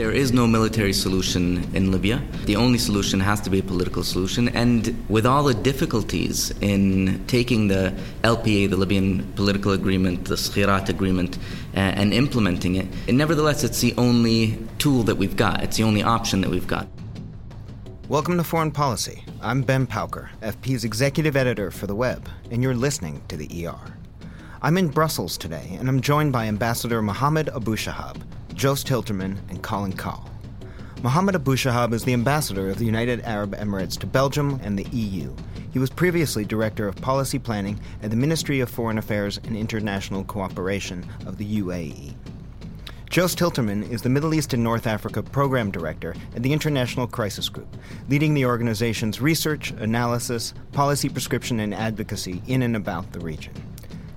There is no military solution in Libya. The only solution has to be a political solution. And with all the difficulties in taking the LPA, the Libyan political agreement, the Skhirat agreement, uh, and implementing it, and nevertheless, it's the only tool that we've got. It's the only option that we've got. Welcome to Foreign Policy. I'm Ben Pauker, FP's executive editor for the web, and you're listening to the ER. I'm in Brussels today, and I'm joined by Ambassador Mohammed Abushahab, Joost Hiltermann, and Colin Kahl. Mohammed Abu Shahab is the ambassador of the United Arab Emirates to Belgium and the EU. He was previously director of policy planning at the Ministry of Foreign Affairs and International Cooperation of the UAE. Joost Hiltermann is the Middle East and North Africa Program Director at the International Crisis Group, leading the organization's research, analysis, policy prescription, and advocacy in and about the region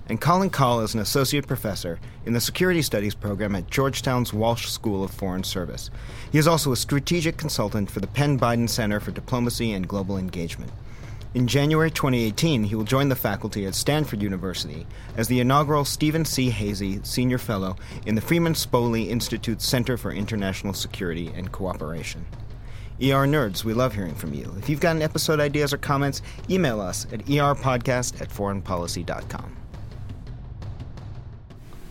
and Colin Kahl is an associate professor in the Security Studies program at Georgetown's Walsh School of Foreign Service. He is also a strategic consultant for the Penn Biden Center for Diplomacy and Global Engagement. In January 2018, he will join the faculty at Stanford University as the inaugural Steven C. Hazy Senior Fellow in the Freeman Spogli Institute Center for International Security and Cooperation. ER Nerds, we love hearing from you. If you've got an episode ideas or comments, email us at erpodcast at foreignpolicy.com.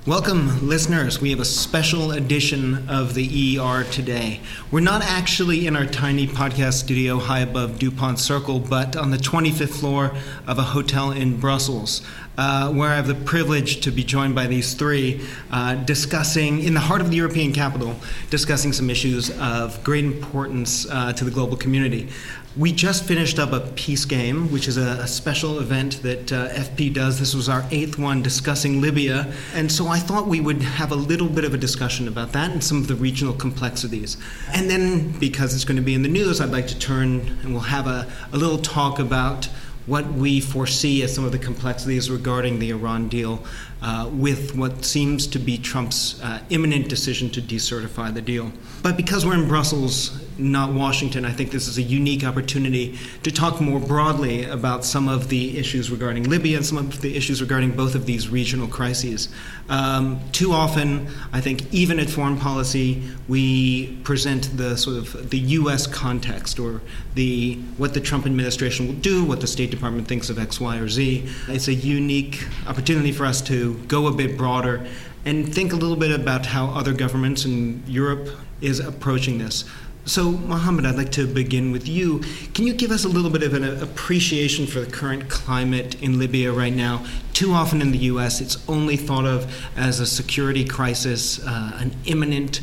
Welcome, listeners. We have a special edition of the ER today. We're not actually in our tiny podcast studio high above DuPont Circle, but on the 25th floor of a hotel in Brussels, uh, where I have the privilege to be joined by these three, uh, discussing, in the heart of the European capital, discussing some issues of great importance uh, to the global community. We just finished up a peace game, which is a, a special event that uh, FP does. This was our eighth one discussing Libya. And so I thought we would have a little bit of a discussion about that and some of the regional complexities. And then, because it's going to be in the news, I'd like to turn and we'll have a, a little talk about what we foresee as some of the complexities regarding the Iran deal uh, with what seems to be Trump's uh, imminent decision to decertify the deal. But because we're in Brussels, not Washington, I think this is a unique opportunity to talk more broadly about some of the issues regarding Libya and some of the issues regarding both of these regional crises. Um, too often, I think, even at foreign policy, we present the sort of the U.S. context or the what the Trump administration will do, what the State Department thinks of X, Y, or Z. It's a unique opportunity for us to go a bit broader and think a little bit about how other governments in Europe is approaching this. So, Mohammed, I'd like to begin with you. Can you give us a little bit of an appreciation for the current climate in Libya right now? Too often in the U.S., it's only thought of as a security crisis, uh, an imminent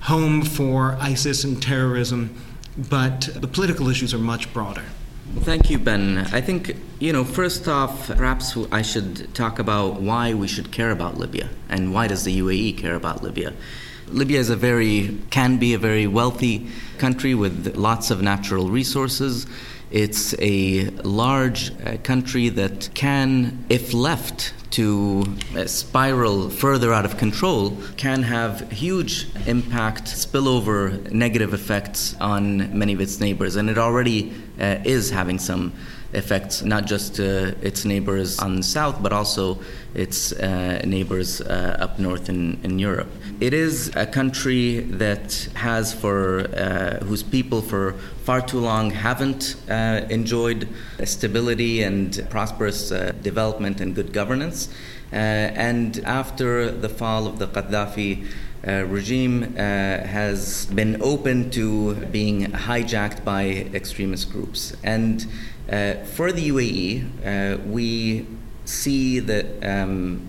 home for ISIS and terrorism, but the political issues are much broader. Thank you, Ben. I think, you know, first off, perhaps I should talk about why we should care about Libya and why does the UAE care about Libya. Libya is a very, can be a very wealthy country with lots of natural resources. It's a large uh, country that can, if left to uh, spiral further out of control can have huge impact, spillover negative effects on many of its neighbors. And it already uh, is having some effects, not just uh, its neighbors on the south, but also its uh, neighbors uh, up north in, in Europe. It is a country that has for uh, whose people for far too long haven't uh, enjoyed stability and prosperous uh, development and good governance. Uh, and after the fall of the Gaddafi uh, regime uh, has been open to being hijacked by extremist groups. And uh, for the UAE, we see that um,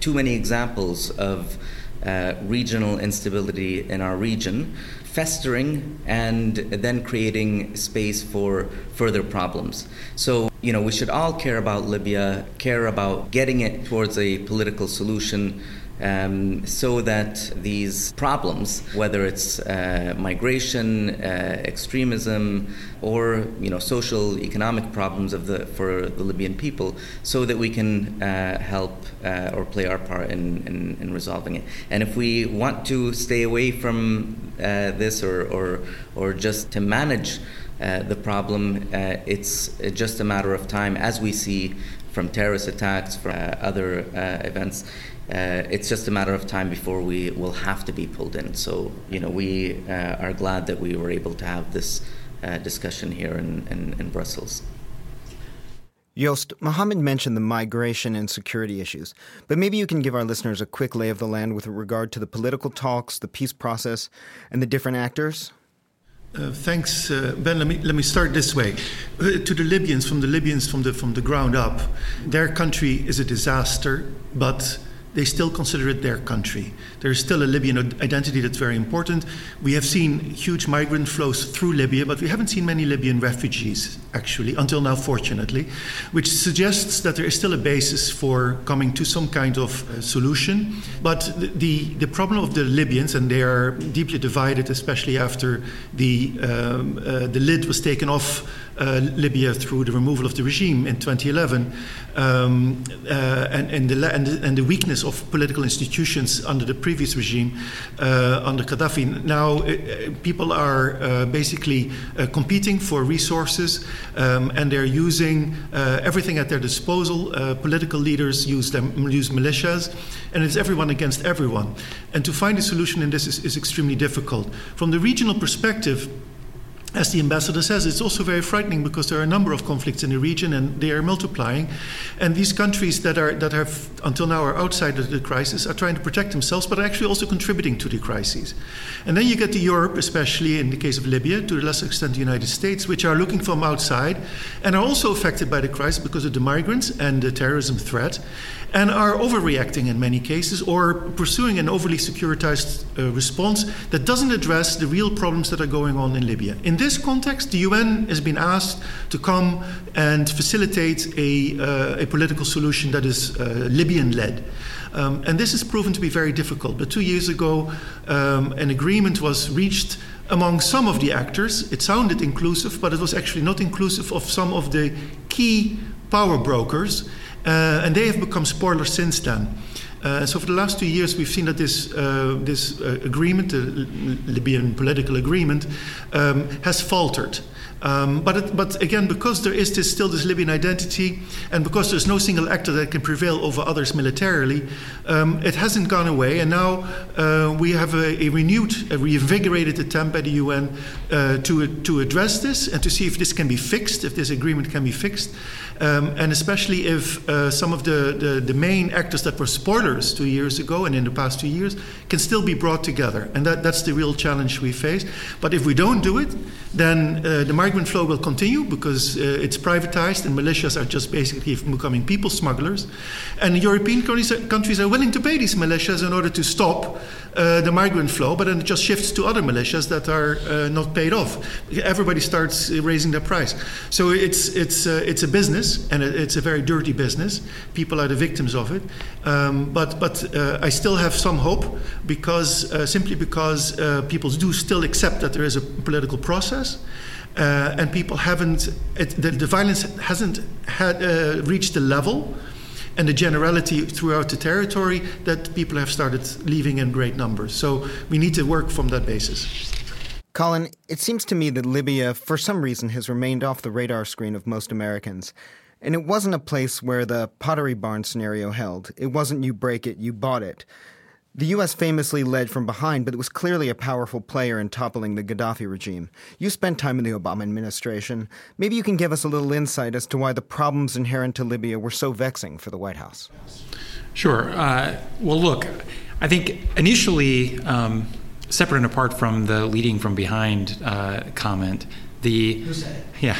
too many examples of uh, regional instability in our region, festering and then creating space for further problems. So, you know, we should all care about Libya, care about getting it towards a political solution um, so that these problems, whether it's uh, migration, uh, extremism, or you know social economic problems of the for the Libyan people, so that we can uh, help uh, or play our part in, in, in, resolving it. And if we want to stay away from uh, this or, or or just to manage. Uh, the problem, it's just a matter of time, as we see from terrorist attacks, from other events, uh, it's just a matter of time before we will have to be pulled in. So, you know, we uh, are glad that we were able to have this uh, discussion here in, in, in Brussels. Joost, Mohammed mentioned the migration and security issues, but maybe you can give our listeners a quick lay of the land with regard to the political talks, the peace process, and the different actors. Uh, thanks, uh, Ben. Let me let me start this way. Uh, to the Libyans, from the Libyans from the from the ground up, their country is a disaster, but they still consider it their country. There is still a Libyan identity that's very important. We have seen huge migrant flows through Libya, but we haven't seen many Libyan refugees, actually, until now, fortunately, which suggests that there is still a basis for coming to some kind of uh, solution. But the, the problem of the Libyans, and they are deeply divided, especially after the, um, uh, the lid was taken off Libya through the removal of the regime in 2011 um, uh, and, and, the, and, the, and, the, weakness of political institutions under the previous regime, uh, under Gaddafi. Now, uh, people are uh, basically uh, competing for resources um, and they're using everything at their disposal. political leaders use, them, use militias, and it's everyone against everyone. And to find a solution in this is, is extremely difficult. From the regional perspective, as the ambassador says, it's also very frightening because there are a number of conflicts in the region and they are multiplying. And these countries that are that have until now are outside of the crisis are trying to protect themselves, but are actually also contributing to the crises. And then you get to Europe, especially in the case of Libya, to a lesser extent the United States, which are looking from outside and are also affected by the crisis because of the migrants and the terrorism threat and are overreacting in many cases or pursuing an overly securitized uh, response that doesn't address the real problems that are going on in Libya. In this context, the UN has been asked to come and facilitate a, uh, a political solution that is uh, Libyan led. Um, and this has proven to be very difficult. But two years ago, um, an agreement was reached among some of the actors. It sounded inclusive, but it was actually not inclusive of some of the key power brokers uh, and they have become spoilers since then. Uh, so for the last two years, we've seen that this uh, this uh, agreement, the Libyan political agreement, um, has faltered. Um, but, it, but again, because there is this, still this Libyan identity, and because there's no single actor that can prevail over others militarily, um, it hasn't gone away. And now uh, we have a, a, renewed, a reinvigorated attempt by the UN uh, to, to address this and to see if this can be fixed, if this agreement can be fixed. Um, and especially if uh, some of the, the, the, main actors that were spoilers two years ago and in the past two years can still be brought together. And that, that's the real challenge we face. But if we don't do it, then uh, the migrant flow will continue because uh, it's privatized and militias are just basically becoming people smugglers. And European countries are, willing to pay these militias in order to stop uh, the migrant flow, but then it just shifts to other militias that are uh, not paid off. Everybody starts raising their price. So it's, it's, uh, it's a business, and it's a very dirty business. People are the victims of it. Um, but but uh, I still have some hope because uh, simply because people do still accept that there is a political process. and people haven't, it, the, the, violence hasn't had, reached the level and the generality throughout the territory that people have started leaving in great numbers. So we need to work from that basis. Colin, it seems to me that Libya, for some reason, has remained off the radar screen of most Americans. And it wasn't a place where the pottery barn scenario held. It wasn't you break it, you bought it. The U.S. famously led from behind, but it was clearly a powerful player in toppling the Gaddafi regime. You spent time in the Obama administration. Maybe you can give us a little insight as to why the problems inherent to Libya were so vexing for the White House. Sure. Uh, well, look, I think initially, um, separate and apart from the leading from behind uh, comment, the. Yeah.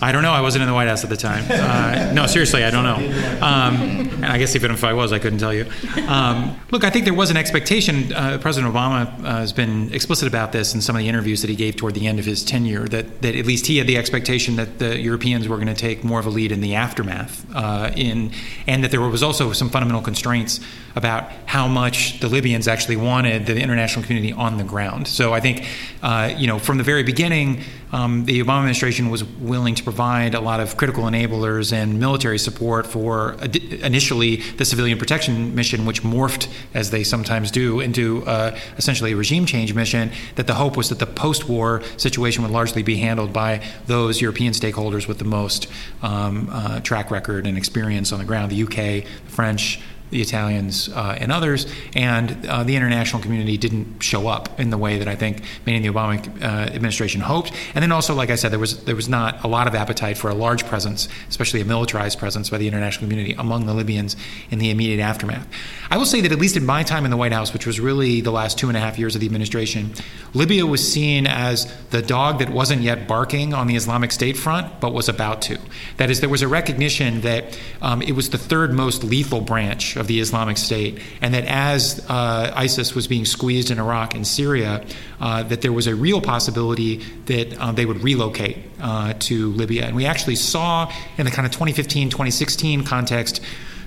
I don't know. I wasn't in the White House at the time. Uh, no, seriously, I don't know. Um, and I guess even if I was, I couldn't tell you. Um, look, I think there was an expectation. Uh, President Obama uh, has been explicit about this in some of the interviews that he gave toward the end of his tenure. That that at least he had the expectation that the Europeans were going to take more of a lead in the aftermath, uh, in and that there was also some fundamental constraints about how much the Libyans actually wanted the international community on the ground. So I think, uh, you know, from the very beginning, um, the Obama administration was willing to provide a lot of critical enablers and military support for initially the civilian protection mission, which morphed, as they sometimes do, into uh, essentially a regime change mission. That the hope was that the post war situation would largely be handled by those European stakeholders with the most um, uh, track record and experience on the ground the UK, the French, the Italians uh, and others, and uh, the international community didn't show up in the way that I think many in the Obama uh, administration hoped. And then also, like I said, there was there was not a lot of appetite for a large presence, especially a militarized presence by the international community among the Libyans in the immediate aftermath. I will say that at least in my time in the White House, which was really the last two and a half years of the administration, Libya was seen as the dog that wasn't yet barking on the Islamic State front, but was about to. That is, there was a recognition that um, it was the third most lethal branch of the Islamic State, and that as uh, ISIS was being squeezed in Iraq and Syria, uh, that there was a real possibility that uh, they would relocate uh, to Libya. And we actually saw in the kind of 2015 2016 context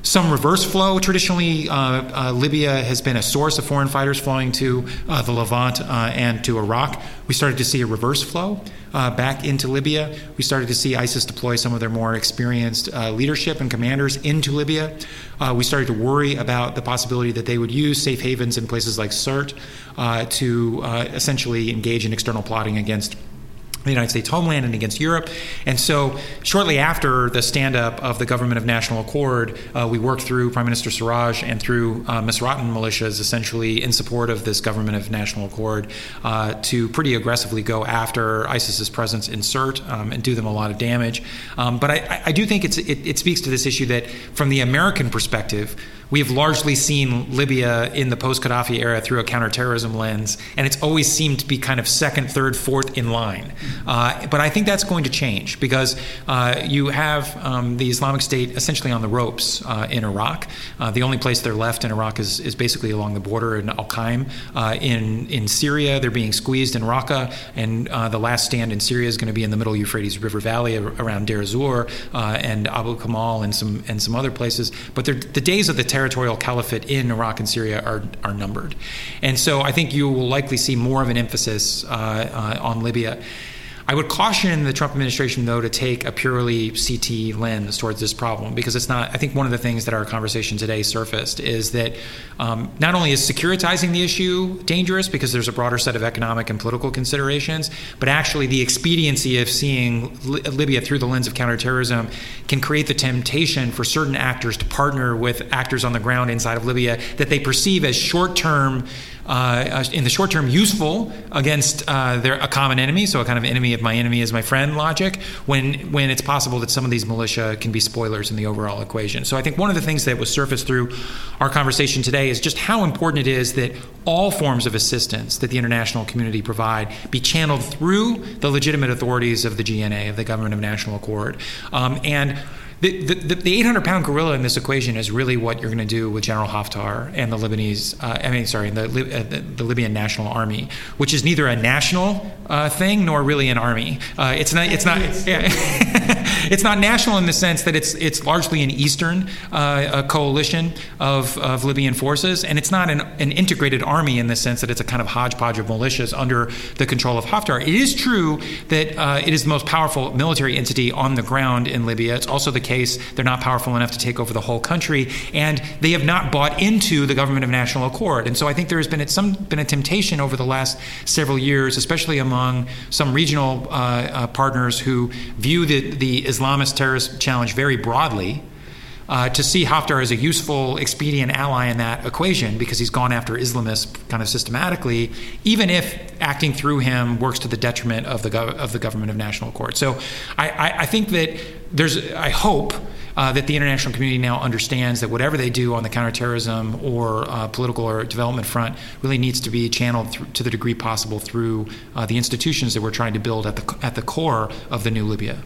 some reverse flow. Traditionally, uh, uh, Libya has been a source of foreign fighters flowing to uh, the Levant uh, and to Iraq. We started to see a reverse flow uh, back into Libya. We started to see ISIS deploy some of their more experienced uh, leadership and commanders into Libya. we started to worry about the possibility that they would use safe havens in places like Sirte to essentially engage in external plotting against the United States homeland and against Europe. And so, shortly after the stand up of the Government of National Accord, uh, we worked through Prime Minister Sarraj and through uh, Misratan militias, essentially in support of this Government of National Accord, uh, to pretty aggressively go after ISIS's presence in Sirte um, and do them a lot of damage. Um, but I, I, do think it, it speaks to this issue that, from the American perspective, we have largely seen Libya in the post Gaddafi era through a counterterrorism lens, and it's always seemed to be kind of second, third, fourth in line. Uh, but I think that's going to change because uh, you have um, the Islamic State essentially on the ropes uh, in Iraq. Uh, the only place they're left in Iraq is, is basically along the border in Al Qaim. Uh, in, in Syria, they're being squeezed in Raqqa, and uh, the last stand in Syria is going to be in the middle Euphrates River Valley around Deir ez-Zor and Abu Kamal and some, and some other places. But the days of the territorial caliphate in Iraq and Syria are, are numbered. And so I think you will likely see more of an emphasis uh, uh, on Libya. I would caution the Trump administration, though, to take a purely CT lens towards this problem because it's not. I think one of the things that our conversation today surfaced is that um, not only is securitizing the issue dangerous because there's a broader set of economic and political considerations, but actually the expediency of seeing Libya through the lens of counterterrorism can create the temptation for certain actors to partner with actors on the ground inside of Libya that they perceive as short term uh, in the short term useful against uh, their, a common enemy, so a kind of enemy of my enemy is my friend logic, when, when it's possible that some of these militia can be spoilers in the overall equation. So I think one of the things that was surfaced through our conversation today is just how important it is that all forms of assistance that the international community provide be channeled through the legitimate authorities of the GNA, of the Government of National Accord. Um, and the, the, the 800 pound gorilla in this equation is really what you're going to do with General Haftar and the Lebanese, uh, I mean, sorry, the, uh, the, the, Libyan National Army, which is neither a national uh, thing nor really an army. Uh, it's not, it's not, yeah. it's not national in the sense that it's, it's largely an Eastern uh, coalition of, of Libyan forces, and it's not an, an integrated army in the sense that it's a kind of hodgepodge of militias under the control of Haftar. It is true that uh, it is the most powerful military entity on the ground in Libya. It's also the case they're not powerful enough to take over the whole country, and they have not bought into the government of national accord. And so I think there has been some been a temptation over the last several years, especially among some regional uh, uh, partners who view the, the Islamist terrorist challenge very broadly. Uh, to see Haftar as a useful, expedient ally in that equation because he's gone after Islamists kind of systematically, even if acting through him works to the detriment of the gov- of the government of national accord. So I, I, I think that there's, I hope. Uh, that the international community now understands that whatever they do on the counterterrorism or uh, political or development front really needs to be channeled th- to the degree possible through uh, the institutions that we're trying to build at the at the core of the new Libya.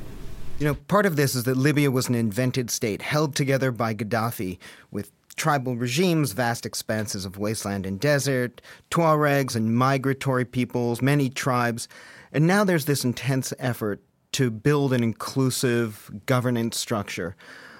You know, part of this is that Libya was an invented state held together by Gaddafi with tribal regimes, vast expanses of wasteland and desert, Tuaregs and migratory peoples, many tribes. And now there's this intense effort to build an inclusive governance structure.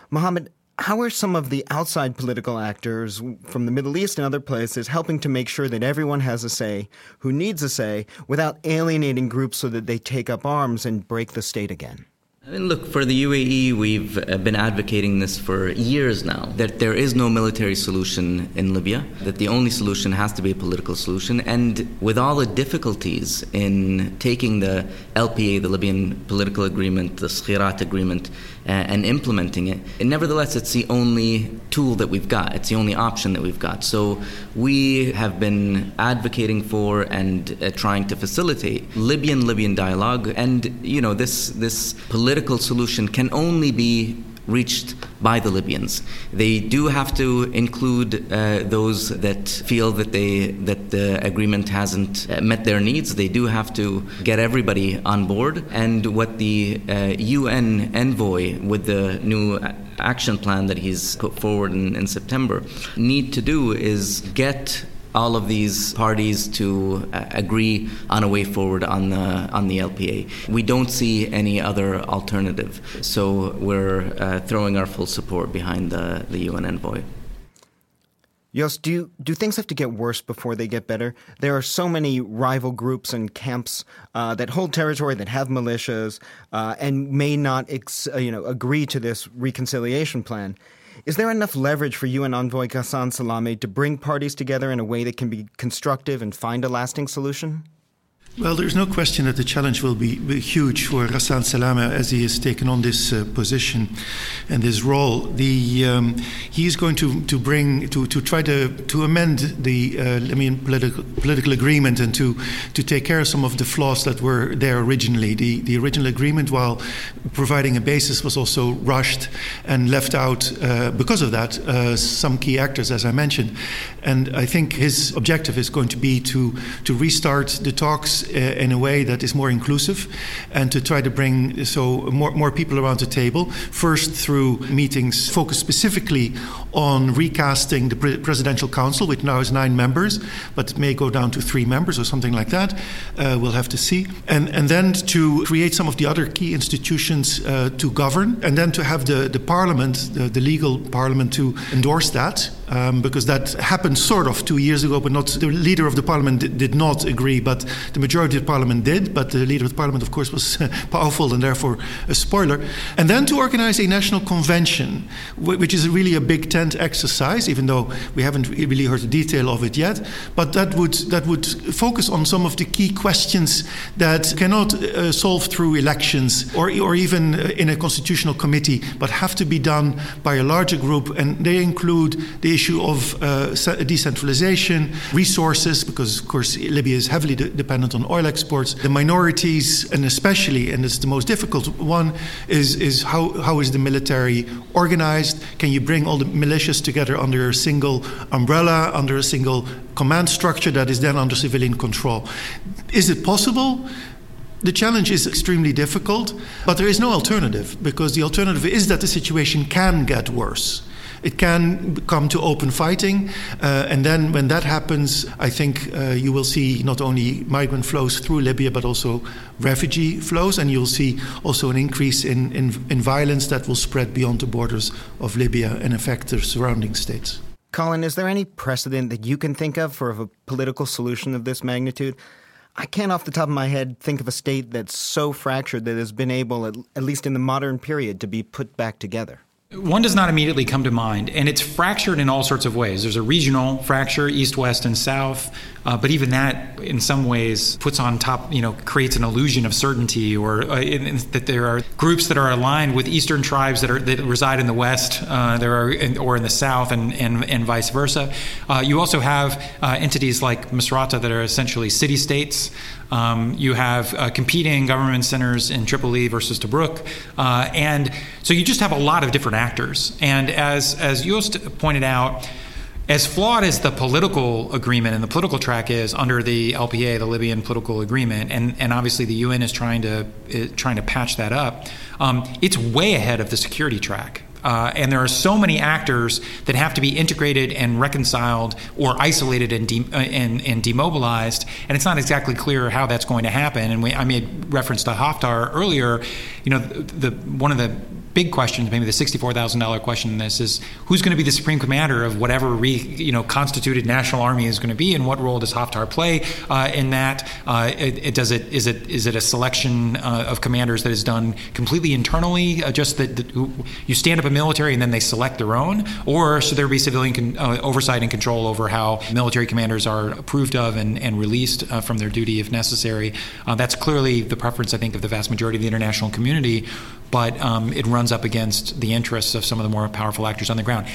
Mohammed, how are some of the outside political actors from the Middle East and other places helping to make sure that everyone has a say who needs a say without alienating groups so that they take up arms and break the state again? Look, for the UAE, we've uh, been advocating this for years now that there is no military solution in Libya, that the only solution has to be a political solution. And with all the difficulties in taking the LPA, the Libyan political agreement, the Skhirat agreement, uh, and implementing it, and nevertheless, it's the only tool that we've got. It's the only option that we've got. So we have been advocating for and uh, trying to facilitate Libyan Libyan dialogue. And, you know, this, this political political solution can only be reached by the Libyans. They do have to include uh, those that feel that they that the agreement hasn't uh, met their needs. They do have to get everybody on board. And what the uh, UN envoy with the new action plan that he's put forward in, in September need to do is get all of these parties to uh, agree on a way forward on the on the LPA. We don't see any other alternative, so we're uh, throwing our full support behind the the UN envoy. Joost, do do things have to get worse before they get better? There are so many rival groups and camps uh, that hold territory, that have militias, uh, and may not, ex, uh, you know, agree to this reconciliation plan. Is there enough leverage for UN envoy Ghassan Salameh to bring parties together in a way that can be constructive and find a lasting solution? Well, there's no question that the challenge will be, huge for Ghassan Salameh as he has taken on this uh, position and this role. The, um, he is going to, to bring to, to try to, to amend the uh, I mean political, political agreement and to, to take care of some of the flaws that were there originally. The, the original agreement, while providing a basis, was also rushed and left out uh, because of that uh, some key actors, as I mentioned. And I think his objective is going to be to to restart the talks in a way that is more inclusive and to try to bring so more, more people around the table. First, through meetings focused specifically on recasting the Presidential Council, which now has nine members, but may go down to three members or something like that. Uh, we'll have to see. And, and then to create some of the other key institutions uh, to govern, and then to have the, the parliament, the, the legal parliament, to endorse that, um, because that happened sort of two years ago, but not the leader of the parliament did, did not agree, but the majority of parliament did, but the leader of the parliament, of course, was powerful and therefore a spoiler. And then to organize a national convention, which is really a big tent exercise, even though we haven't really heard the detail of it yet. But that would that would focus on some of the key questions that cannot uh, solve through elections or or even in a constitutional committee, but have to be done by a larger group, and they include the issue of uh, decentralization, resources, because of course Libya is heavily de- dependent on oil exports. The minorities, and especially, and it's the most difficult one, is, is how, how is the military organized? Can you bring all the militias together under a single umbrella, under a single command structure that is then under civilian control? Is it possible? The challenge is extremely difficult, but there is no alternative because the alternative is that the situation can get worse. It can come to open fighting, uh, and then when that happens, I think uh, you will see not only migrant flows through Libya, but also refugee flows, and you'll see also an increase in, in, in violence that will spread beyond the borders of Libya and affect the surrounding states. Colin, is there any precedent that you can think of for a political solution of this magnitude? I can't, off the top of my head, think of a state that's so fractured that has been able, at, at least in the modern period, to be put back together. One does not immediately come to mind, and it's fractured in all sorts of ways. There's a regional fracture, east, west, and south, uh, but even that, in some ways, puts on top, you know, creates an illusion of certainty, or uh, in, in, that there are groups that are aligned with eastern tribes that are that reside in the west, uh, there are, in, or in the south, and and, and vice versa. Uh, you also have uh, entities like Misrata that are essentially city states. Um, you have uh, competing government centers in Tripoli versus Tobruk, uh, and so you just have a lot of different actors. And as as Joost pointed out, as flawed as the political agreement and the political track is under the LPA, the Libyan political agreement, and, and obviously the UN is trying to is trying to patch that up, um, it's way ahead of the security track. Uh, and there are so many actors that have to be integrated and reconciled or isolated and, de- uh, and, and, demobilized. And it's not exactly clear how that's going to happen. And we, I made reference to Haftar earlier. You know, the, the, one of the big questions, maybe the $64,000 question in this is who's going to be the supreme commander of whatever re, you know constituted national army is going to be, and what role does Haftar play uh, in that? Uh, it, it, does it is it is it a selection uh, of commanders that is done completely internally, uh, just that, that, you stand up a military and then they select their own, or should there be civilian con- uh, oversight and control over how military commanders are approved of and, and released uh, from their duty if necessary? that's clearly the preference, I think, of the vast majority of the international community but um, it runs up against the interests of some of the more powerful actors on the ground.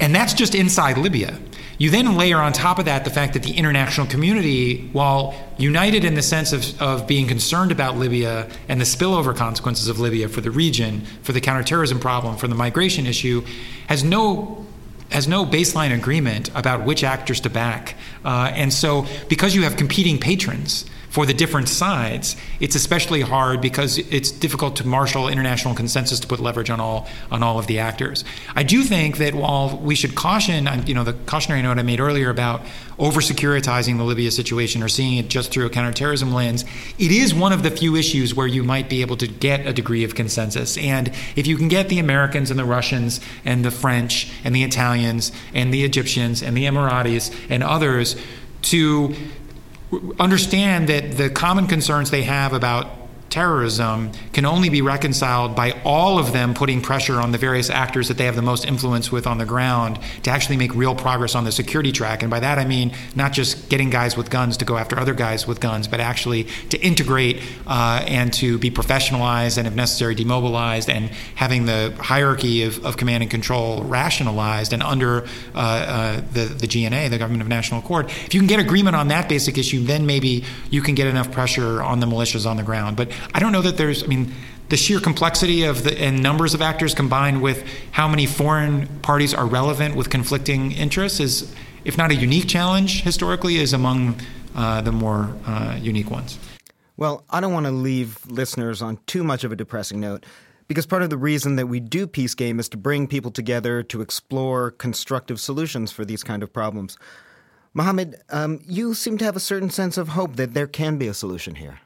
And that's just inside Libya. You then layer on top of that the fact that the international community, while united in the sense of, of being concerned about Libya and the spillover consequences of Libya for the region, for the counterterrorism problem, for the migration issue, has no has no baseline agreement about which actors to back. Uh, and so, because you have competing patrons, for the different sides, it's especially hard because it's difficult to marshal international consensus to put leverage on all on all of the actors. I do think that while we should caution, you know, the cautionary note I made earlier about over securitizing the Libya situation or seeing it just through a counterterrorism lens, it is one of the few issues where you might be able to get a degree of consensus. And if you can get the Americans and the Russians and the French and the Italians and the Egyptians and the Emiratis and others to understand that the common concerns they have about terrorism can only be reconciled by all of them putting pressure on the various actors that they have the most influence with on the ground to actually make real progress on the security track. And by that I mean not just getting guys with guns to go after other guys with guns, but actually to integrate uh, and to be professionalized and, if necessary, demobilized and having the hierarchy of, of command and control rationalized and under uh, uh, the, the GNA, the Government of National Accord. If you can get agreement on that basic issue, then maybe you can get enough pressure on the militias on the ground. But I don't know that there's, I mean, the sheer complexity of the and numbers of actors combined with how many foreign parties are relevant with conflicting interests is, if not a unique challenge historically, is among uh, the more uh, unique ones. Well, I don't want to leave listeners on too much of a depressing note because part of the reason that we do Peace Game is to bring people together to explore constructive solutions for these kind of problems. Mohammed, um, you seem to have a certain sense of hope that there can be a solution here.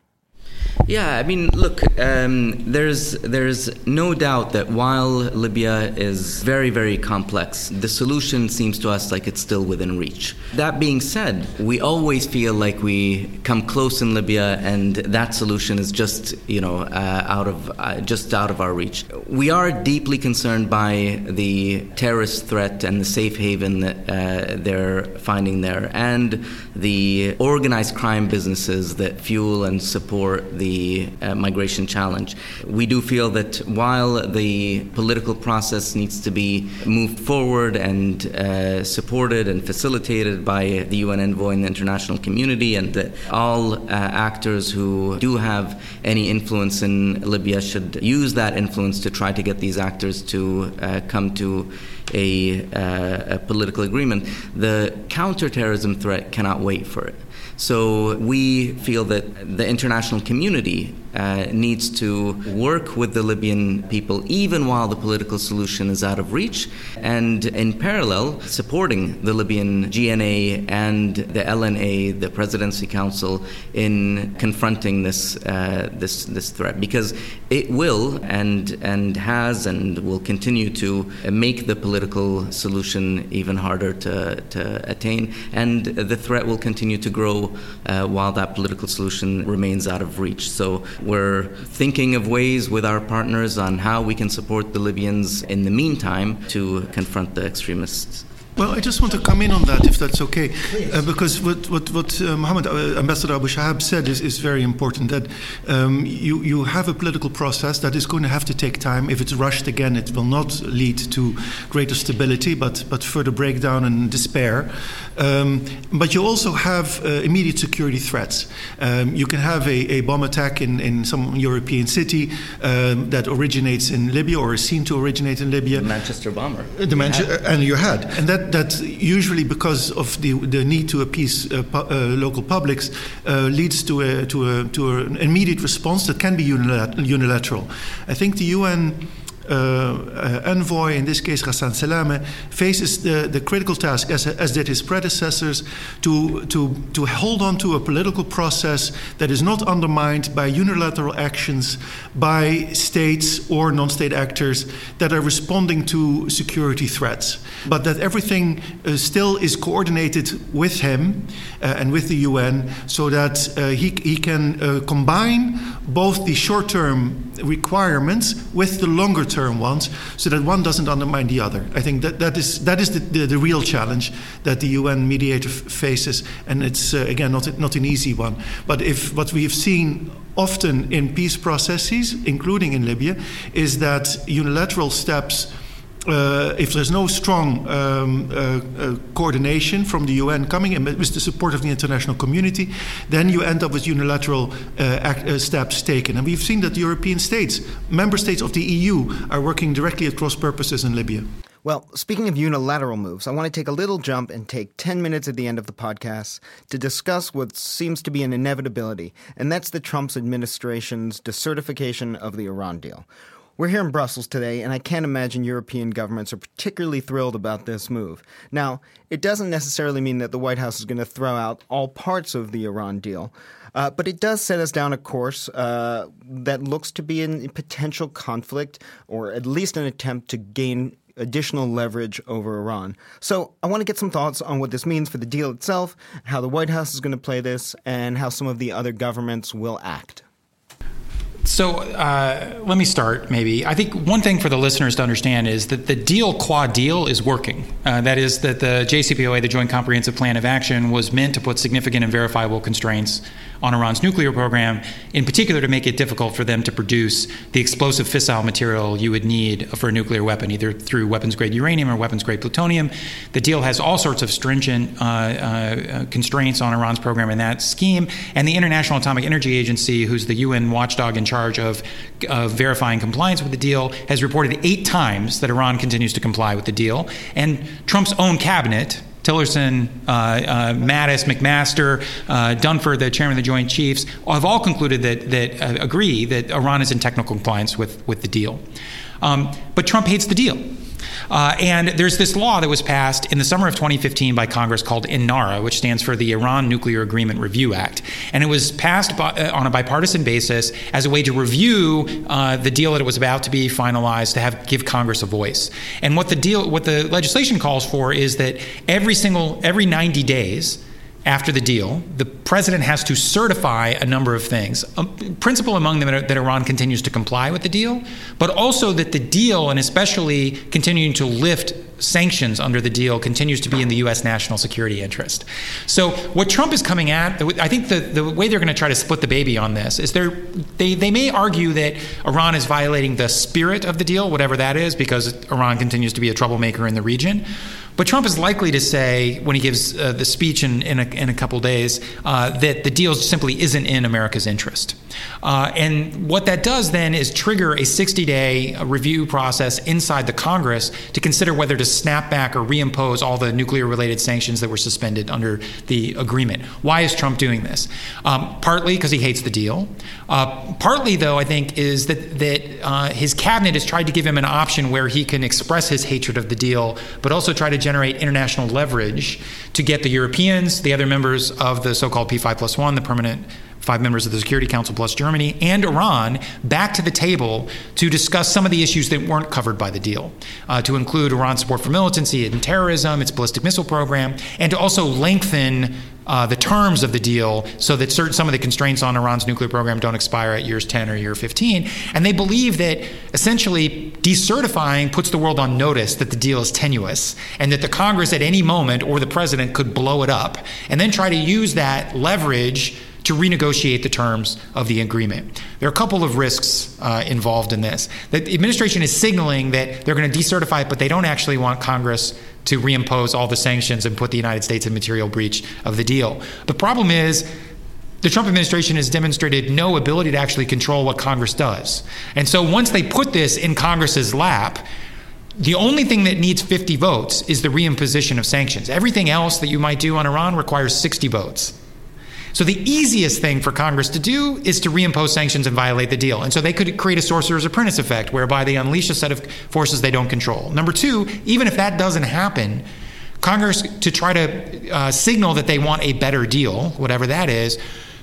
Yeah, I mean, look, um, there's there's no doubt that while Libya is very very complex, the solution seems to us like it's still within reach. That being said, we always feel like we come close in Libya, and that solution is just you know uh, out of uh, just out of our reach. We are deeply concerned by the terrorist threat and the safe haven that uh, they're finding there, and the organized crime businesses that fuel and support the uh, migration challenge. We do feel that while the political process needs to be moved forward and uh, supported and facilitated by the UN envoy and the international community, and that all uh, actors who do have any influence in Libya should use that influence to try to get these actors to uh, come to a, uh, a political agreement. The counterterrorism threat cannot wait for it. So we feel that the international community uh, needs to work with the Libyan people even while the political solution is out of reach, and in parallel, supporting the Libyan GNA and the LNA, the Presidency Council, in confronting this uh, this this threat because it will and and has and will continue to make the political solution even harder to, to attain, and the threat will continue to grow uh, while that political solution remains out of reach. So we're thinking of ways with our partners on how we can support the Libyans in the meantime to confront the extremists. Well, I just want to come in on that, if that's okay, uh, because what what what uh, Mohammed uh, Ambassador Abu Shahab said is, is very important. That um, you you have a political process that is going to have to take time. If it's rushed again, it will not lead to greater stability, but but further breakdown and despair. Um, but you also have uh, immediate security threats. Um, you can have a, a, bomb attack in, in some European city um, that originates in Libya or is seen to originate in Libya. The Manchester bomber. The Manchester, and you had, and that that usually because of the the need to appease uh, pu- uh, local publics uh, leads to a to a to an immediate response that can be unilateral. I think the UN envoy, in this case Ghassan Salameh, faces the, the critical task, as, as did his predecessors, to, to, to hold on to a political process that is not undermined by unilateral actions by states or non state actors that are responding to security threats. But that everything uh, still is coordinated with him uh, and with the UN so that uh, he, he can uh, combine both the short term requirements with the longer term ones so that one doesn't undermine the other. I think that, that is, that is the, the, the real challenge that the UN mediator faces, and it's, uh, again, not, not an easy one. But if what we have seen often in peace processes, including in Libya, is that unilateral steps uh, if there's no strong um, uh, uh, coordination from the UN coming in with the support of the international community, then you end up with unilateral uh, act, uh, steps taken. And we've seen that European states, member states of the EU, are working directly at cross purposes in Libya. Well, speaking of unilateral moves, I want to take a little jump and take 10 minutes at the end of the podcast to discuss what seems to be an inevitability, and that's the Trump administration's decertification of the Iran deal. We're here in Brussels today, and I can't imagine European governments are particularly thrilled about this move. Now, it doesn't necessarily mean that the White House is going to throw out all parts of the Iran deal, uh, but it does set us down a course uh, that looks to be in potential conflict, or at least an attempt to gain additional leverage over Iran. So I want to get some thoughts on what this means for the deal itself, how the White House is going to play this, and how some of the other governments will act. So uh, let me start. Maybe I think one thing for the listeners to understand is that the deal quad deal is working. Uh, that is that the JCPOA, the Joint Comprehensive Plan of Action, was meant to put significant and verifiable constraints on Iran's nuclear program, in particular to make it difficult for them to produce the explosive fissile material you would need for a nuclear weapon, either through weapons grade uranium or weapons grade plutonium. The deal has all sorts of stringent uh, uh, constraints on Iran's program in that scheme, and the International Atomic Energy Agency, who's the UN watchdog in charge of, of verifying compliance with the deal, has reported eight times that Iran continues to comply with the deal, and Trump's own cabinet Tillerson, uh, uh, Mattis, McMaster, uh, Dunford, the chairman of the Joint Chiefs, have all concluded that, that uh, agree that Iran is in technical compliance with, with the deal. Um, but Trump hates the deal. Uh, and there's this law that was passed in the summer of 2015 by Congress called INARA, which stands for the Iran Nuclear Agreement Review Act. And it was passed by, uh, on a bipartisan basis as a way to review uh, the deal that it was about to be finalized to have give Congress a voice. And what the deal, what the legislation calls for is that every single, every 90 days, after the deal, the president has to certify a number of things. A principle among them that Iran continues to comply with the deal, but also that the deal, and especially continuing to lift sanctions under the deal, continues to be in the U.S. national security interest. So, what Trump is coming at, I think the, the way they're going to try to split the baby on this is they, they may argue that Iran is violating the spirit of the deal, whatever that is, because Iran continues to be a troublemaker in the region. But Trump is likely to say, when he gives uh, the speech in, in, a, in a couple days, uh, that the deal simply isn't in America's interest. Uh, and what that does then is trigger a 60 day review process inside the Congress to consider whether to snap back or reimpose all the nuclear related sanctions that were suspended under the agreement. Why is Trump doing this? Um, partly because he hates the deal. Uh, partly, though, I think, is that, that uh, his cabinet has tried to give him an option where he can express his hatred of the deal, but also try to generate international leverage to get the Europeans, the other members of the so called P5 plus one, the permanent five members of the Security Council plus Germany and Iran back to the table to discuss some of the issues that weren't covered by the deal, uh, to include Iran's support for militancy and terrorism, its ballistic missile program, and to also lengthen uh, the terms of the deal so that certain, some of the constraints on Iran's nuclear program don't expire at years 10 or year 15. And they believe that essentially decertifying puts the world on notice that the deal is tenuous and that the Congress at any moment or the president could blow it up and then try to use that leverage to renegotiate the terms of the agreement. There are a couple of risks uh, involved in this. The administration is signaling that they're going to decertify it, but they don't actually want Congress to reimpose all the sanctions and put the United States in material breach of the deal. The problem is, the Trump administration has demonstrated no ability to actually control what Congress does. And so once they put this in Congress's lap, the only thing that needs 50 votes is the reimposition of sanctions. Everything else that you might do on Iran requires 60 votes. So the easiest thing for Congress to do is to reimpose sanctions and violate the deal. And so they could create a sorcerer's apprentice effect whereby they unleash a set of forces they don't control. Number two, even if that doesn't happen, Congress, to try to uh, signal that they want a better deal, whatever that is,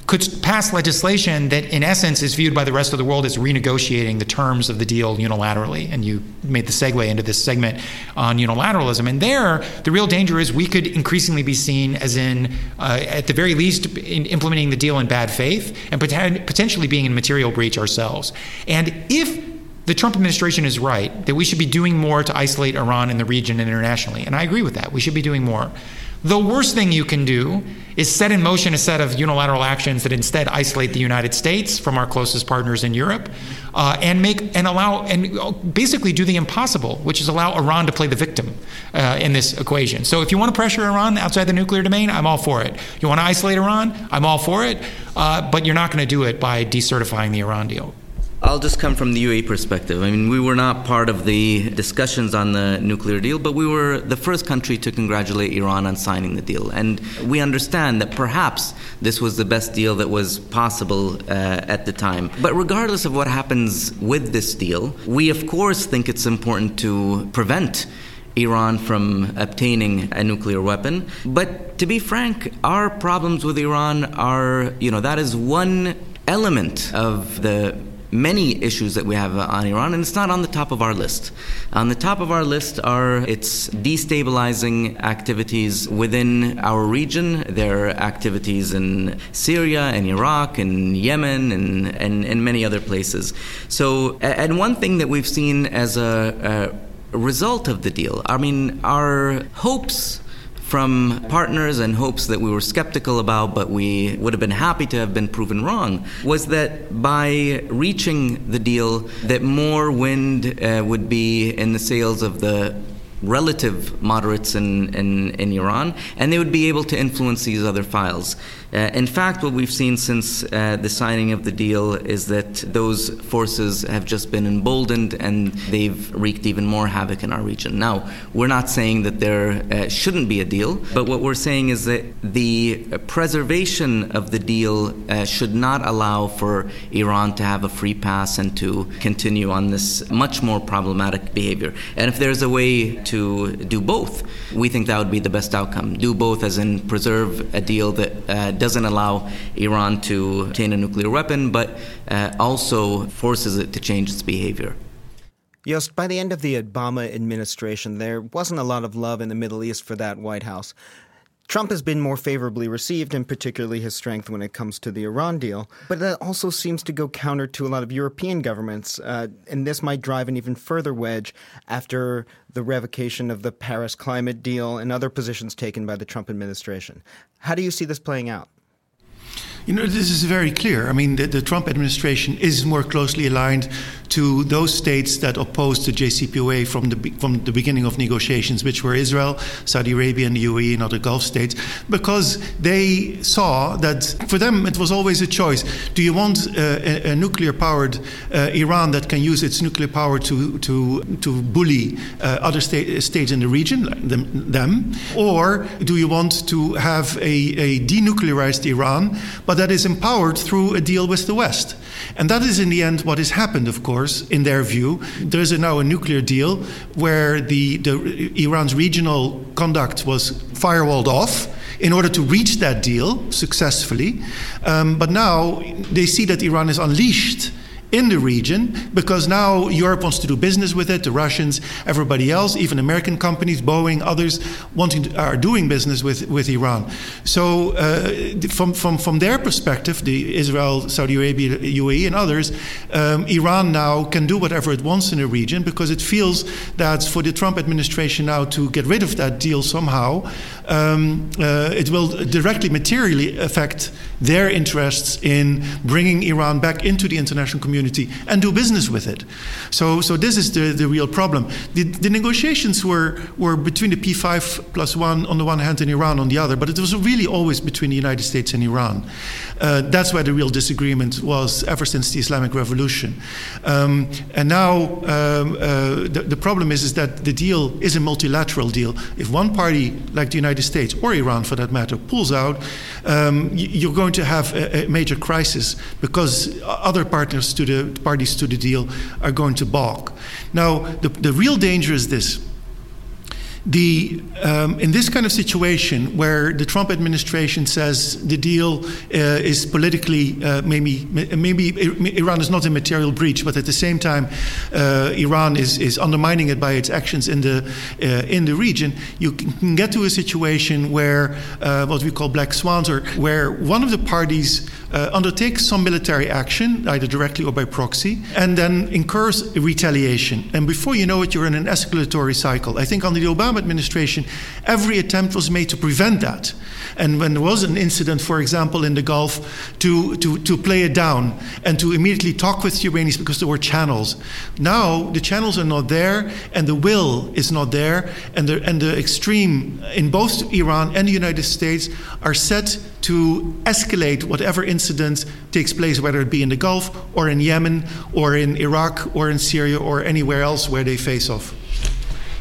could pass legislation that, in essence, is viewed by the rest of the world as renegotiating the terms of the deal unilaterally. And you made the segue into this segment on unilateralism. And there, the real danger is we could increasingly be seen as in, uh, at the very least, in implementing the deal in bad faith and poten- potentially being in material breach ourselves. And if the Trump administration is right that we should be doing more to isolate Iran in the region and internationally, and I agree with that. We should be doing more. The worst thing you can do is set in motion a set of unilateral actions that instead isolate the United States from our closest partners in Europe, uh, and make and allow and basically do the impossible, which is allow Iran to play the victim uh, in this equation. So if you want to pressure Iran outside the nuclear domain, I'm all for it. You want to isolate Iran, I'm all for it, uh, but you're not going to do it by decertifying the Iran deal. I'll just come from the UAE perspective. I mean, we were not part of the discussions on the nuclear deal, but we were the first country to congratulate Iran on signing the deal. And we understand that perhaps this was the best deal that was possible uh, at the time. But regardless of what happens with this deal, we of course think it's important to prevent. Iran from obtaining a nuclear weapon. But to be frank, our problems with Iran are, you know, that is one element of the many issues that we have uh, on Iran, and it's not on the top of our list. On the top of our list are its destabilizing activities within our region, their activities in Syria and Iraq and Yemen and, and, and many other places. So, and one thing that we've seen as a, a result of the deal, I mean, our hopes from partners and hopes that we were skeptical about, but we would have been happy to have been proven wrong, was that by reaching the deal, that more wind uh, would be in the sails of the relative moderates in, in, in, Iran, and they would be able to influence these other files. Uh, in fact, what we've seen since uh, the signing of the deal is that those forces have just been emboldened and they've wreaked even more havoc in our region. Now, we're not saying that there uh, shouldn't be a deal, but what we're saying is that the preservation of the deal should not allow for Iran to have a free pass and to continue on this much more problematic behavior. And if there's a way to do both, we think that would be the best outcome. Do both, as in preserve a deal that uh, doesn't allow Iran to obtain a nuclear weapon, but uh, also forces it to change its behavior. Joost, by the end of the Obama administration, there wasn't a lot of love in the Middle East for that White House. Trump has been more favorably received, and particularly his strength when it comes to the Iran deal. But that also seems to go counter to a lot of European governments, uh, and this might drive an even further wedge after the revocation of the Paris climate deal and other positions taken by the Trump administration. How do you see this playing out? You know, this is very clear. I mean, the, the, Trump administration is more closely aligned to those states that opposed the JCPOA from the from the beginning of negotiations, which were Israel, Saudi Arabia, and the UAE, and other Gulf states, because they saw that for them it was always a choice: do you want uh, a, a nuclear-powered uh, Iran that can use its nuclear power to to to bully uh, other sta- states in the region, them, them, or do you want to have a, a denuclearized Iran? but that is empowered through a deal with the West. And that is in the end what has happened, of course, in their view. There is now a nuclear deal where the, the Iran's regional conduct was firewalled off in order to reach that deal successfully. Um, but now they see that Iran is unleashed in the region because now Europe wants to do business with it, the Russians, everybody else, even American companies, Boeing, others wanting to, are doing business with, with Iran. So uh, from, from, from their perspective, the Israel, Saudi Arabia, UAE and others, um, Iran now can do whatever it wants in the region because it feels that for the Trump administration now to get rid of that deal somehow, um, uh, it will directly materially affect their interests in bringing Iran back into the international community and do business with it. So, so this is the, the real problem. The, the negotiations were, were between the P5 plus one on the one hand and Iran on the other, but it was really always between the United States and Iran. Uh, that's where the real disagreement was ever since the Islamic Revolution. Um, and now um, uh, the, the problem is, is that the deal is a multilateral deal. If one party, like the United United States or Iran, for that matter, pulls out, um, you're going to have a, a, major crisis because other partners to the parties to the deal are going to balk. Now, the, the real danger is this the, um, in this kind of situation where the Trump administration says the deal uh, is politically uh, maybe maybe Iran is not a material breach, but at the same time uh, Iran is, is undermining it by its actions in the uh, in the region, you can get to a situation where uh, what we call black swans, or where one of the parties uh, undertakes some military action, either directly or by proxy, and then incurs retaliation. And before you know it, you're in an escalatory cycle. I think under the Obama Obama administration, every attempt was made to prevent that. And when there was an incident, for example, in the Gulf, to, to, to play it down and to immediately talk with the Iranians because there were channels. Now the channels are not there and the will is not there, and the, and the extreme in both Iran and the United States are set to escalate whatever incident takes place, whether it be in the Gulf or in Yemen or in Iraq or in Syria or anywhere else where they face off.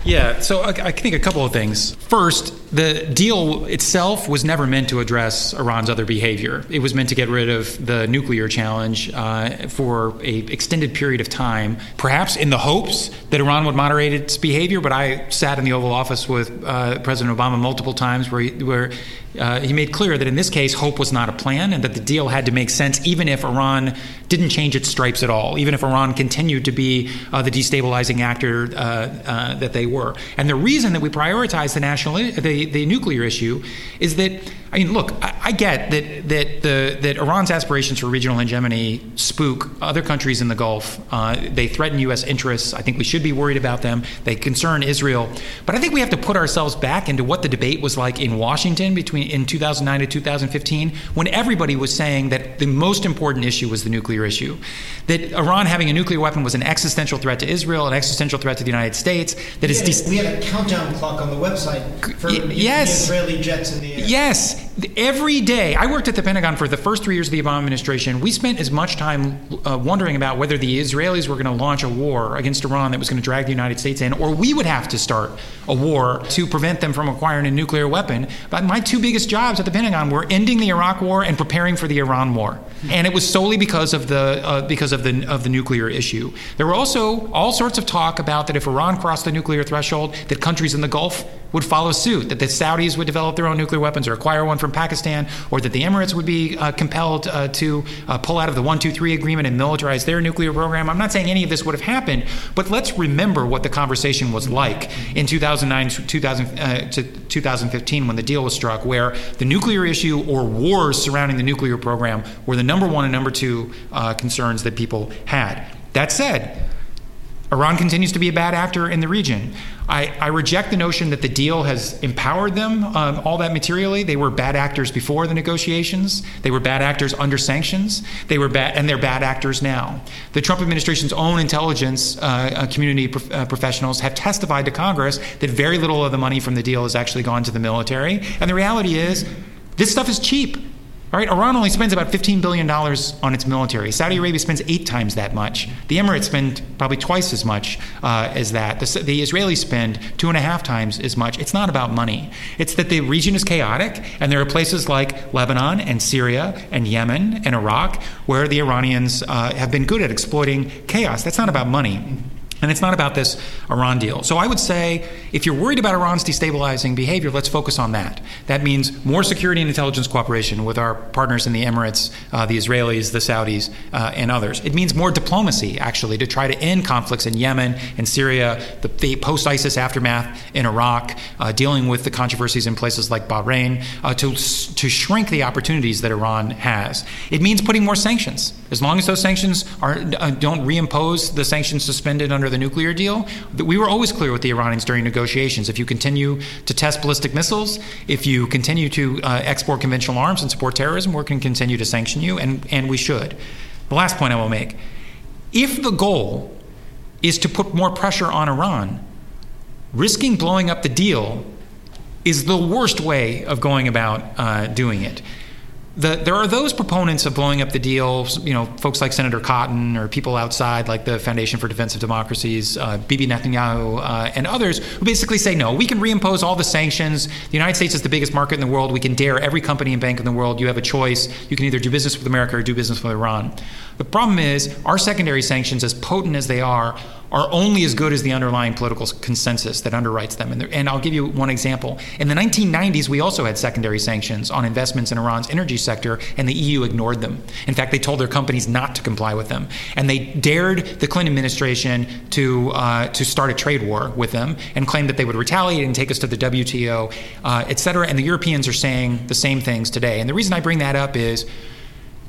Yeah, so I, I, think a couple of things. First, the deal itself was never meant to address Iran's other behavior. It was meant to get rid of the nuclear challenge uh, for a extended period of time, perhaps in the hopes that Iran would moderate its behavior. But I sat in the Oval Office with uh, President Obama multiple times, where he, where uh, he made clear that in this case, hope was not a plan, and that the deal had to make sense, even if Iran didn't change its stripes at all, even if Iran continued to be uh, the destabilizing actor uh, uh, that they were. And the reason that we prioritize the national the, the nuclear issue is that I mean, look, I, I, get that that the that Iran's aspirations for regional hegemony spook other countries in the Gulf. Uh, they threaten U.S. interests. I think we should be worried about them. They concern Israel. But I think we have to put ourselves back into what the debate was like in Washington between in 2009 to 2015, when everybody was saying that the most important issue was the nuclear issue, that Iran having a nuclear weapon was an existential threat to Israel, an existential threat to the United States. That we, had, de- we had a countdown clock on the website for yes. the Israeli jets in the air. Yes, every day, I worked at the Pentagon for the first three years of the Obama administration. We spent as much time uh, wondering about whether the Israelis were going to launch a war against Iran that was going to drag the United States in, or we would have to start a war to prevent them from acquiring a nuclear weapon. But my two biggest jobs at the Pentagon were ending the Iraq War and preparing for the Iran War, and it was solely because of the uh, because of the of the nuclear issue. There were also all sorts of talk about that if Iran crossed the nuclear threshold, that countries in the Gulf would follow suit, that the Saudis would develop their own nuclear weapons or acquire one from Pakistan, or that the Emirates would be uh, compelled uh, to uh, pull out of the 123 agreement and militarize their nuclear program. I'm not saying any of this would have happened, but let's remember what the conversation was like in 2009 2000, uh, to 2015 when the deal was struck, where the nuclear issue or wars surrounding the nuclear program were the number one and number two uh, concerns that people had. That said, Iran continues to be a bad actor in the region. I, I reject the notion that the deal has empowered them um, all that materially. They were bad actors before the negotiations. They were bad actors under sanctions. They were bad, and they're bad actors now. The Trump administration's own intelligence uh, uh community prof- uh, professionals have testified to Congress that very little of the money from the deal has actually gone to the military. And the reality is, this stuff is cheap. All right, Iran only spends about $15 billion on its military. Saudi Arabia spends eight times that much. The Emirates spend probably twice as much uh, as that. The, the Israelis spend two and a half times as much. It's not about money. It's that the region is chaotic, and there are places like Lebanon and Syria and Yemen and Iraq where the Iranians uh, have been good at exploiting chaos. That's not about money. And it's not about this Iran deal. So I would say if you're worried about Iran's destabilizing behavior, let's focus on that. That means more security and intelligence cooperation with our partners in the Emirates, uh, the Israelis, the Saudis, uh, and others. It means more diplomacy, actually, to try to end conflicts in Yemen and Syria, the, the post ISIS aftermath in Iraq, uh, dealing with the controversies in places like Bahrain, uh, to, to shrink the opportunities that Iran has. It means putting more sanctions. As long as those sanctions are, uh, don't reimpose the sanctions suspended under the nuclear deal, we were always clear with the Iranians during negotiations. If you continue to test ballistic missiles, if you continue to uh, export conventional arms and support terrorism, we're going to continue to sanction you, and, and we should. The last point I will make if the goal is to put more pressure on Iran, risking blowing up the deal is the worst way of going about uh, doing it the, there are those proponents of blowing up the deal, you know, folks like Senator Cotton or people outside like the Foundation for Defense of Democracies, uh, Bibi Netanyahu, uh, and others who basically say, no, we can reimpose all the sanctions. The United States is the biggest market in the world. We can dare every company and bank in the world. You have a choice. You can either do business with America or do business with Iran. The problem is, our secondary sanctions, as potent as they are, are only as good as the underlying political consensus that underwrites them. And, and, I'll give you one example. In the 1990s, we also had secondary sanctions on investments in Iran's energy sector, and the EU ignored them. In fact, they told their companies not to comply with them. And they dared the Clinton administration to, uh, to start a trade war with them and claimed that they would retaliate and take us to the WTO, uh, et cetera. And the Europeans are saying the same things today. And the reason I bring that up is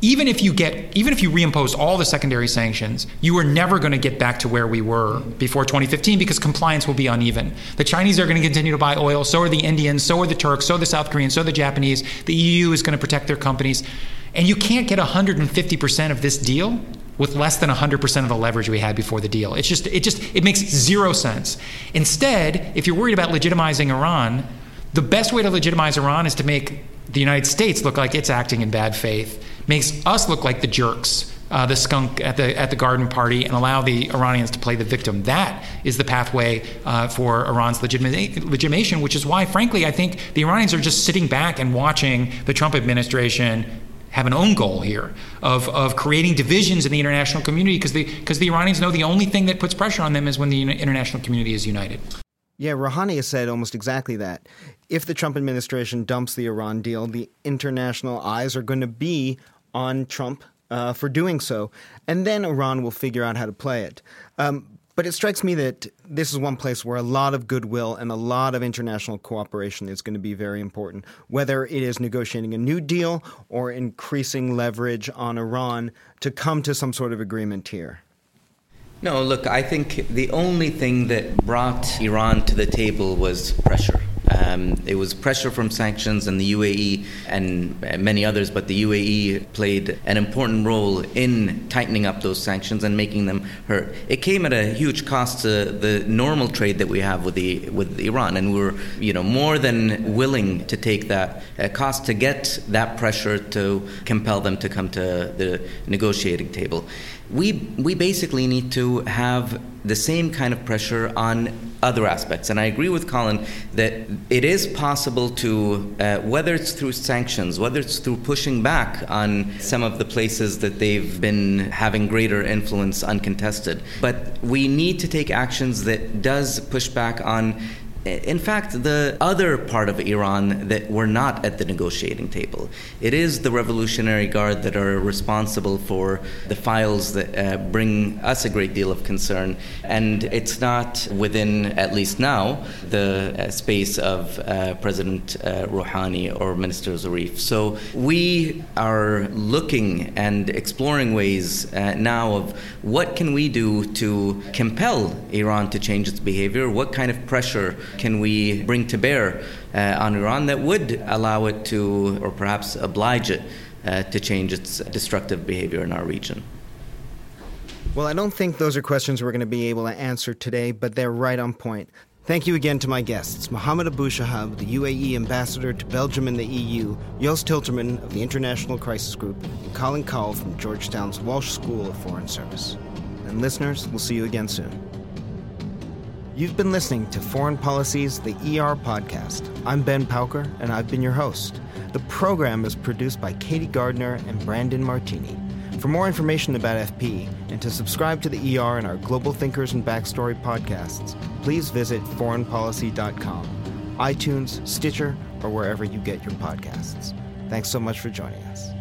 even if you get even if you reimpose all the secondary sanctions you are never going to get back to where we were before 2015 because compliance will be uneven. The chinese are going to continue to buy oil so are the indians so are the turks so are the south koreans so are the japanese. The eu is going to protect their companies. And you can't get 150% of this deal with less than 100% of the leverage we had before the deal. It's just it just it makes zero sense. Instead if you're worried about legitimizing iran the best way to legitimize iran is to make the united states look like it's acting in bad faith makes us look like the jerks, uh, the skunk at the at the garden party, and allow the Iranians to play the victim. That is the pathway uh, for Iran's legitimation, which is why, frankly, I think the Iranians are just sitting back and watching the Trump administration have an own goal here of, of creating divisions in the international community because the, because the Iranians know the only thing that puts pressure on them is when the international community is united. Yeah, Rouhani has said almost exactly that. If the Trump administration dumps the Iran deal, the international eyes are going to be on Trump uh, for doing so, and then Iran will figure out how to play it. Um, but it strikes me that this is one place where a lot of goodwill and a lot of international cooperation is going to be very important, whether it is negotiating a new deal or increasing leverage on Iran to come to some sort of agreement here. No, look, I think the only thing that brought Iran to the table was pressure. Um, it was pressure from sanctions and the UAE and many others, but the UAE played an important role in tightening up those sanctions and making them hurt. It came at a huge cost to the normal trade that we have with the with Iran, and we are you know more than willing to take that uh, cost to get that pressure to compel them to come to the negotiating table we we basically need to have the same kind of pressure on other aspects. And I agree with Colin that it is possible to, uh, whether it's through sanctions, whether it's through pushing back on some of the places that they've been having greater influence uncontested, but we need to take actions that does push back on in fact, the other part of Iran that were not at the negotiating table. It is the Revolutionary Guard that are responsible for the files that uh, bring us a great deal of concern. And it's not within, at least now, the uh, space of uh, President uh, Rouhani or Minister Zarif. So we are looking and exploring ways uh, now of what can we do to compel Iran to change its behavior? What kind of pressure can we bring to bear uh, on Iran that would allow it to, or perhaps oblige it, uh, to change its destructive behavior in our region? Well, I don't think those are questions we're going to be able to answer today, but they're right on point. Thank you again to my guests, Mohammed Abu Shahab, the UAE ambassador to Belgium and the EU, Joost Hiltermann of the International Crisis Group, and Colin Kahl from Georgetown's Walsh School of Foreign Service. And listeners, we'll see you again soon. You've been listening to Foreign Policy's The ER Podcast. I'm Ben Pauker, and I've been your host. The program is produced by Katie Gardner and Brandon Martini. For more information about FP and to subscribe to the ER and our Global Thinkers and Backstory podcasts, please visit foreignpolicy.com, iTunes, Stitcher, or wherever you get your podcasts. Thanks so much for joining us.